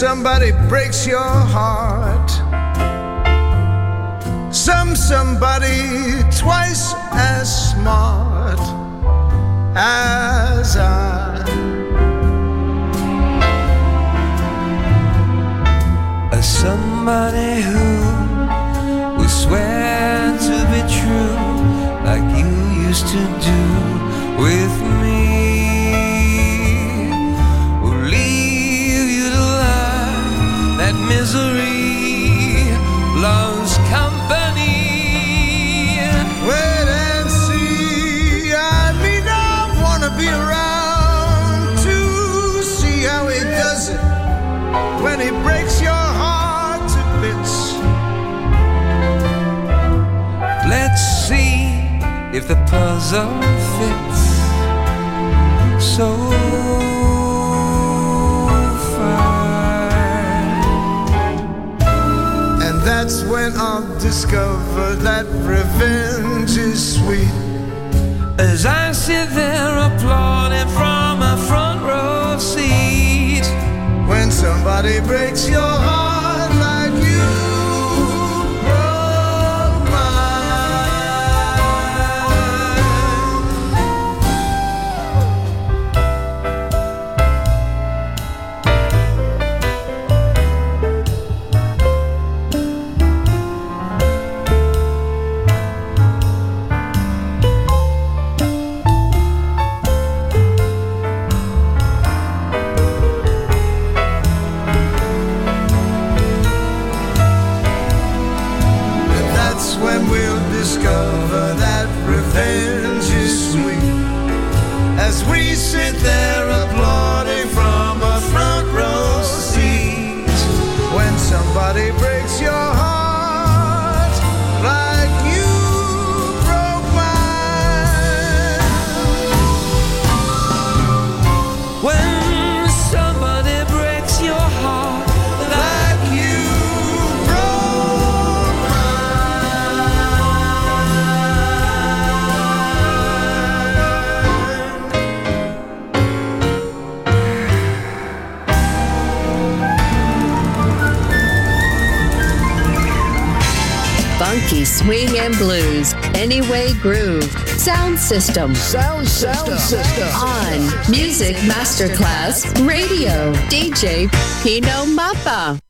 Somebody breaks your heart. Some somebody twice as smart as I. as somebody who will swear to be true like you used to if the puzzle fits so fine. And that's when I'll discover that revenge is sweet. As I sit there applauding from a front row seat, When somebody breaks your heart Anyway groove. Sound system. Sound system. On Music Masterclass Radio. DJ Pino Mappa.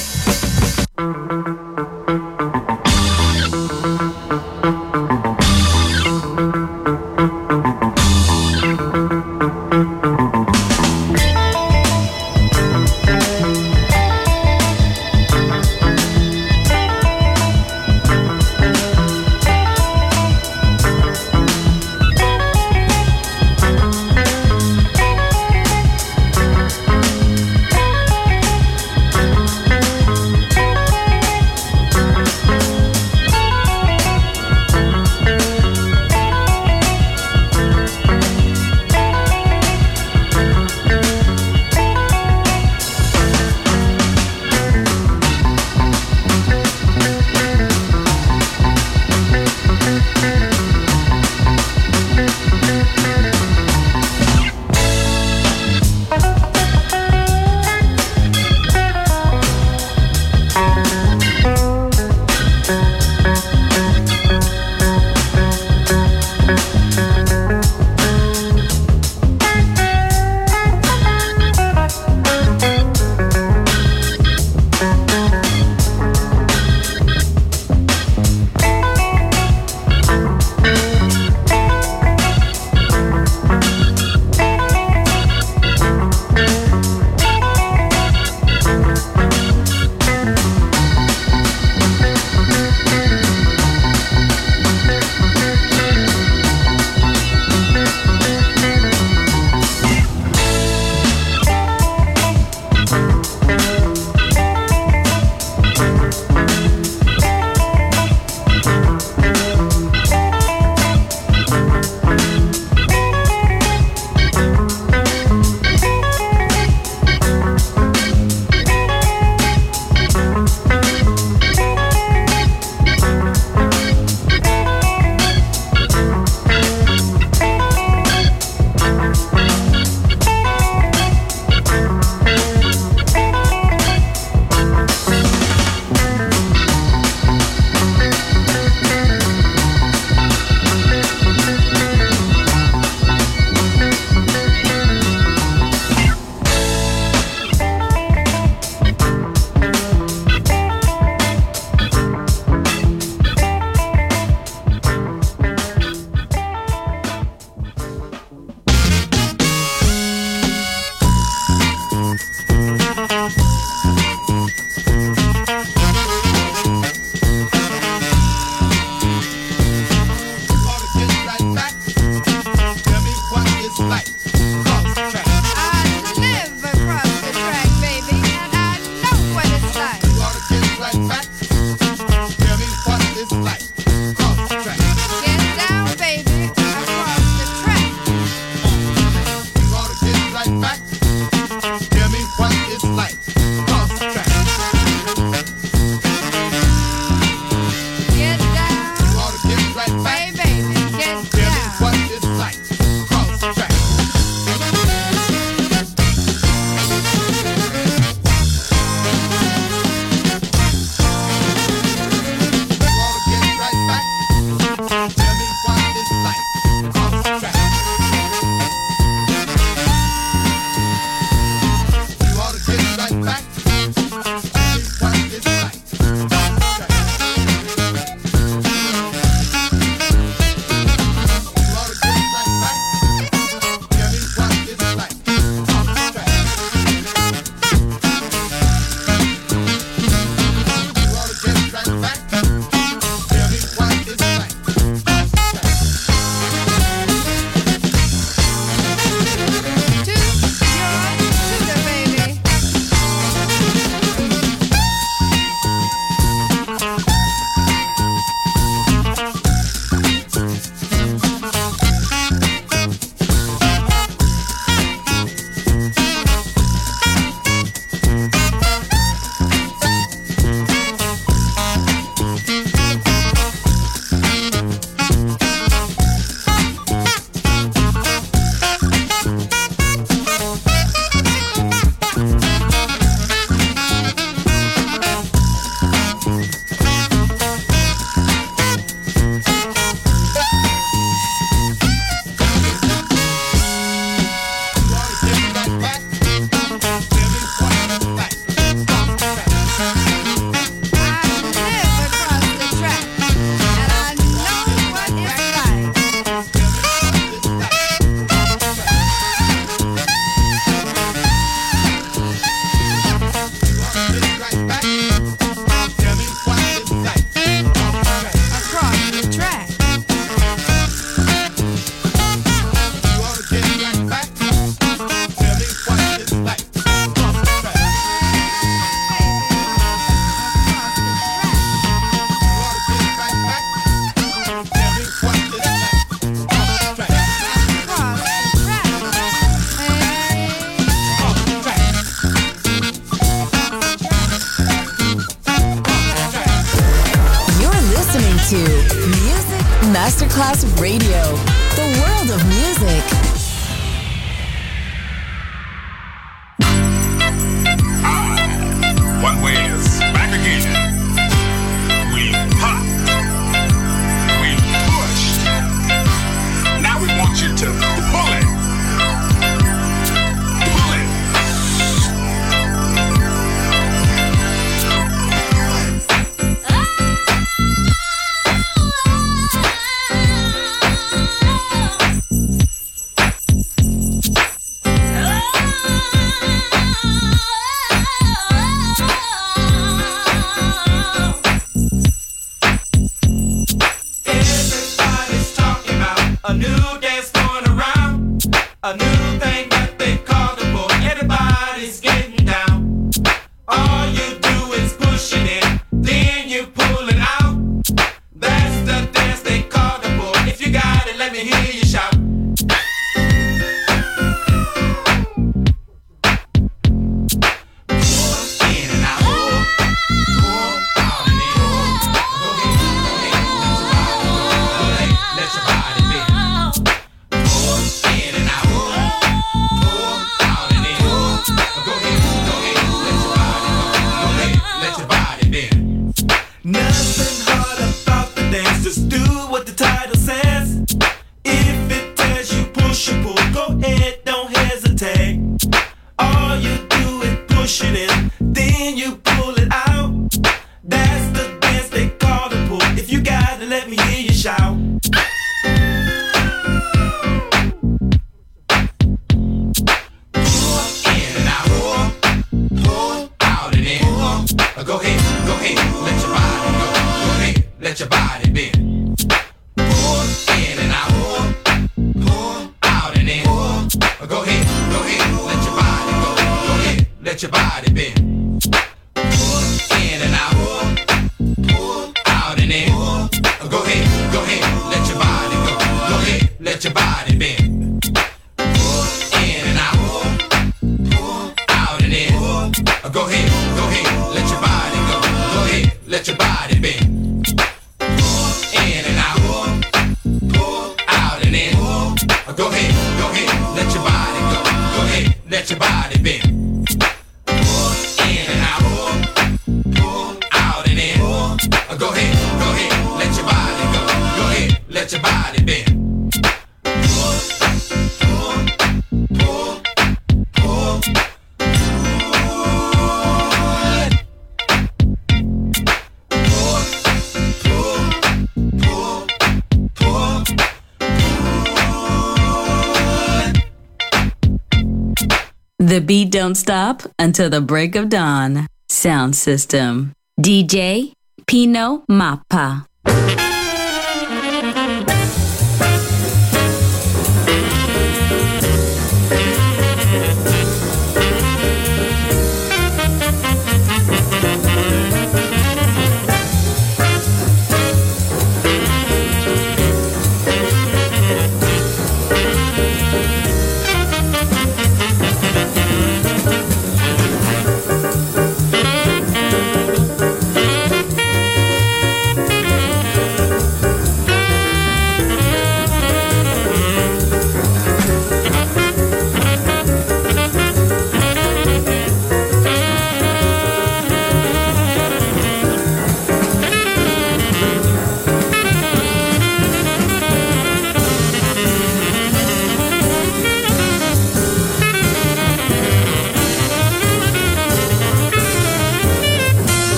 nonstop until the break of dawn. Sound system. DJ Pino Mappa.